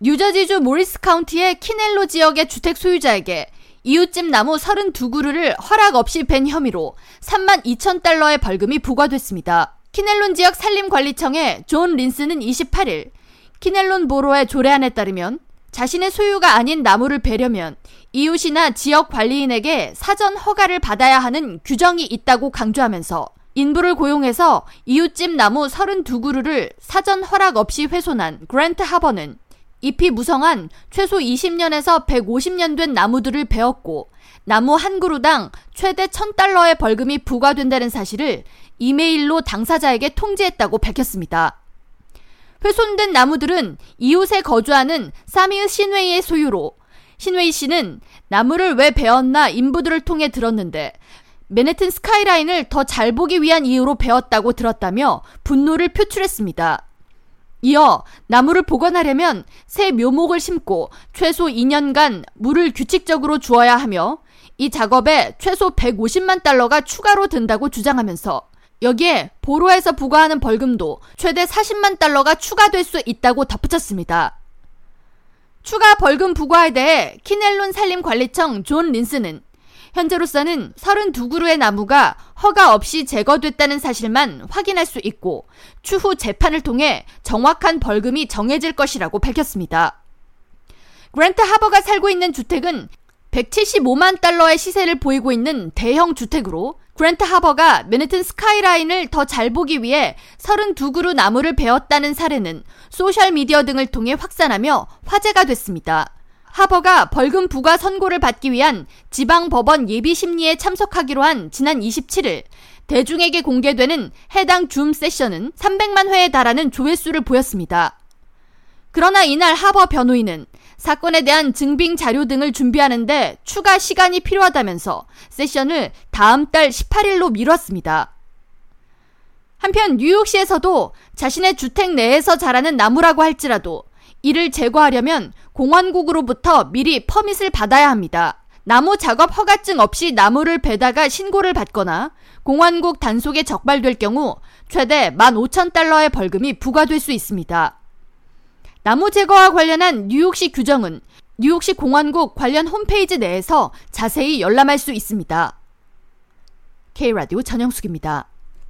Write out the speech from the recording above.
뉴저지주 모리스 카운티의 키넬론 지역의 주택 소유자에게 이웃집 나무 32그루를 허락 없이 벤 혐의로 3만 2천 달러의 벌금이 부과됐습니다. 키넬론 지역 산림관리청의 존 린스는 28일 키넬론 보로의 조례안에 따르면 자신의 소유가 아닌 나무를 베려면 이웃이나 지역 관리인에게 사전 허가를 받아야 하는 규정이 있다고 강조하면서 인부를 고용해서 이웃집 나무 32그루를 사전 허락 없이 훼손한 그랜트 하버는 잎이 무성한 최소 20년에서 150년 된 나무들을 베었고 나무 한 그루당 최대 1000달러의 벌금이 부과된다는 사실을 이메일로 당사자에게 통지했다고 밝혔습니다. 훼손된 나무들은 이웃에 거주하는 사미의 신웨이의 소유로 신웨이 씨는 나무를 왜 베었나 인부들을 통해 들었는데 맨해튼 스카이라인을 더 잘 보기 위한 이유로 베었다고 들었다며 분노를 표출했습니다. 이어 나무를 복원하려면 새 묘목을 심고 최소 2년간 물을 규칙적으로 주어야 하며 이 작업에 최소 150만 달러가 추가로 든다고 주장하면서 여기에 borough에서 부과하는 벌금도 최대 40만 달러가 추가될 수 있다고 덧붙였습니다. 추가 벌금 부과에 대해 키넬론 산림관리청 존 린스는 현재로서는 32그루의 나무가 허가 없이 제거됐다는 사실만 확인할 수 있고 추후 재판을 통해 정확한 벌금이 정해질 것이라고 밝혔습니다. 그랜트 하버가 살고 있는 주택은 175만 달러의 시세를 보이고 있는 대형 주택으로 그랜트 하버가 맨해튼 스카이라인을 더 잘 보기 위해 32그루 나무를 베었다는 사례는 소셜미디어 등을 통해 확산하며 화제가 됐습니다. 하버가 벌금 부과 선고를 받기 위한 지방법원 예비 심리에 참석하기로 한 지난 27일 대중에게 공개되는 해당 줌 세션은 300만 회에 달하는 조회수를 보였습니다. 그러나 이날 하버 변호인은 사건에 대한 증빙 자료 등을 준비하는데 추가 시간이 필요하다면서 세션을 다음 달 18일로 미뤘습니다. 한편 뉴욕시에서도 자신의 주택 내에서 자라는 나무라고 할지라도 이를 제거하려면 공원국으로부터 미리 퍼밋을 받아야 합니다. 나무 작업 허가증 없이 나무를 베다가 신고를 받거나 공원국 단속에 적발될 경우 최대 15,000달러의 벌금이 부과될 수 있습니다. 나무 제거와 관련한 뉴욕시 규정은 뉴욕시 공원국 관련 홈페이지 내에서 자세히 열람할 수 있습니다. K라디오 전영숙입니다.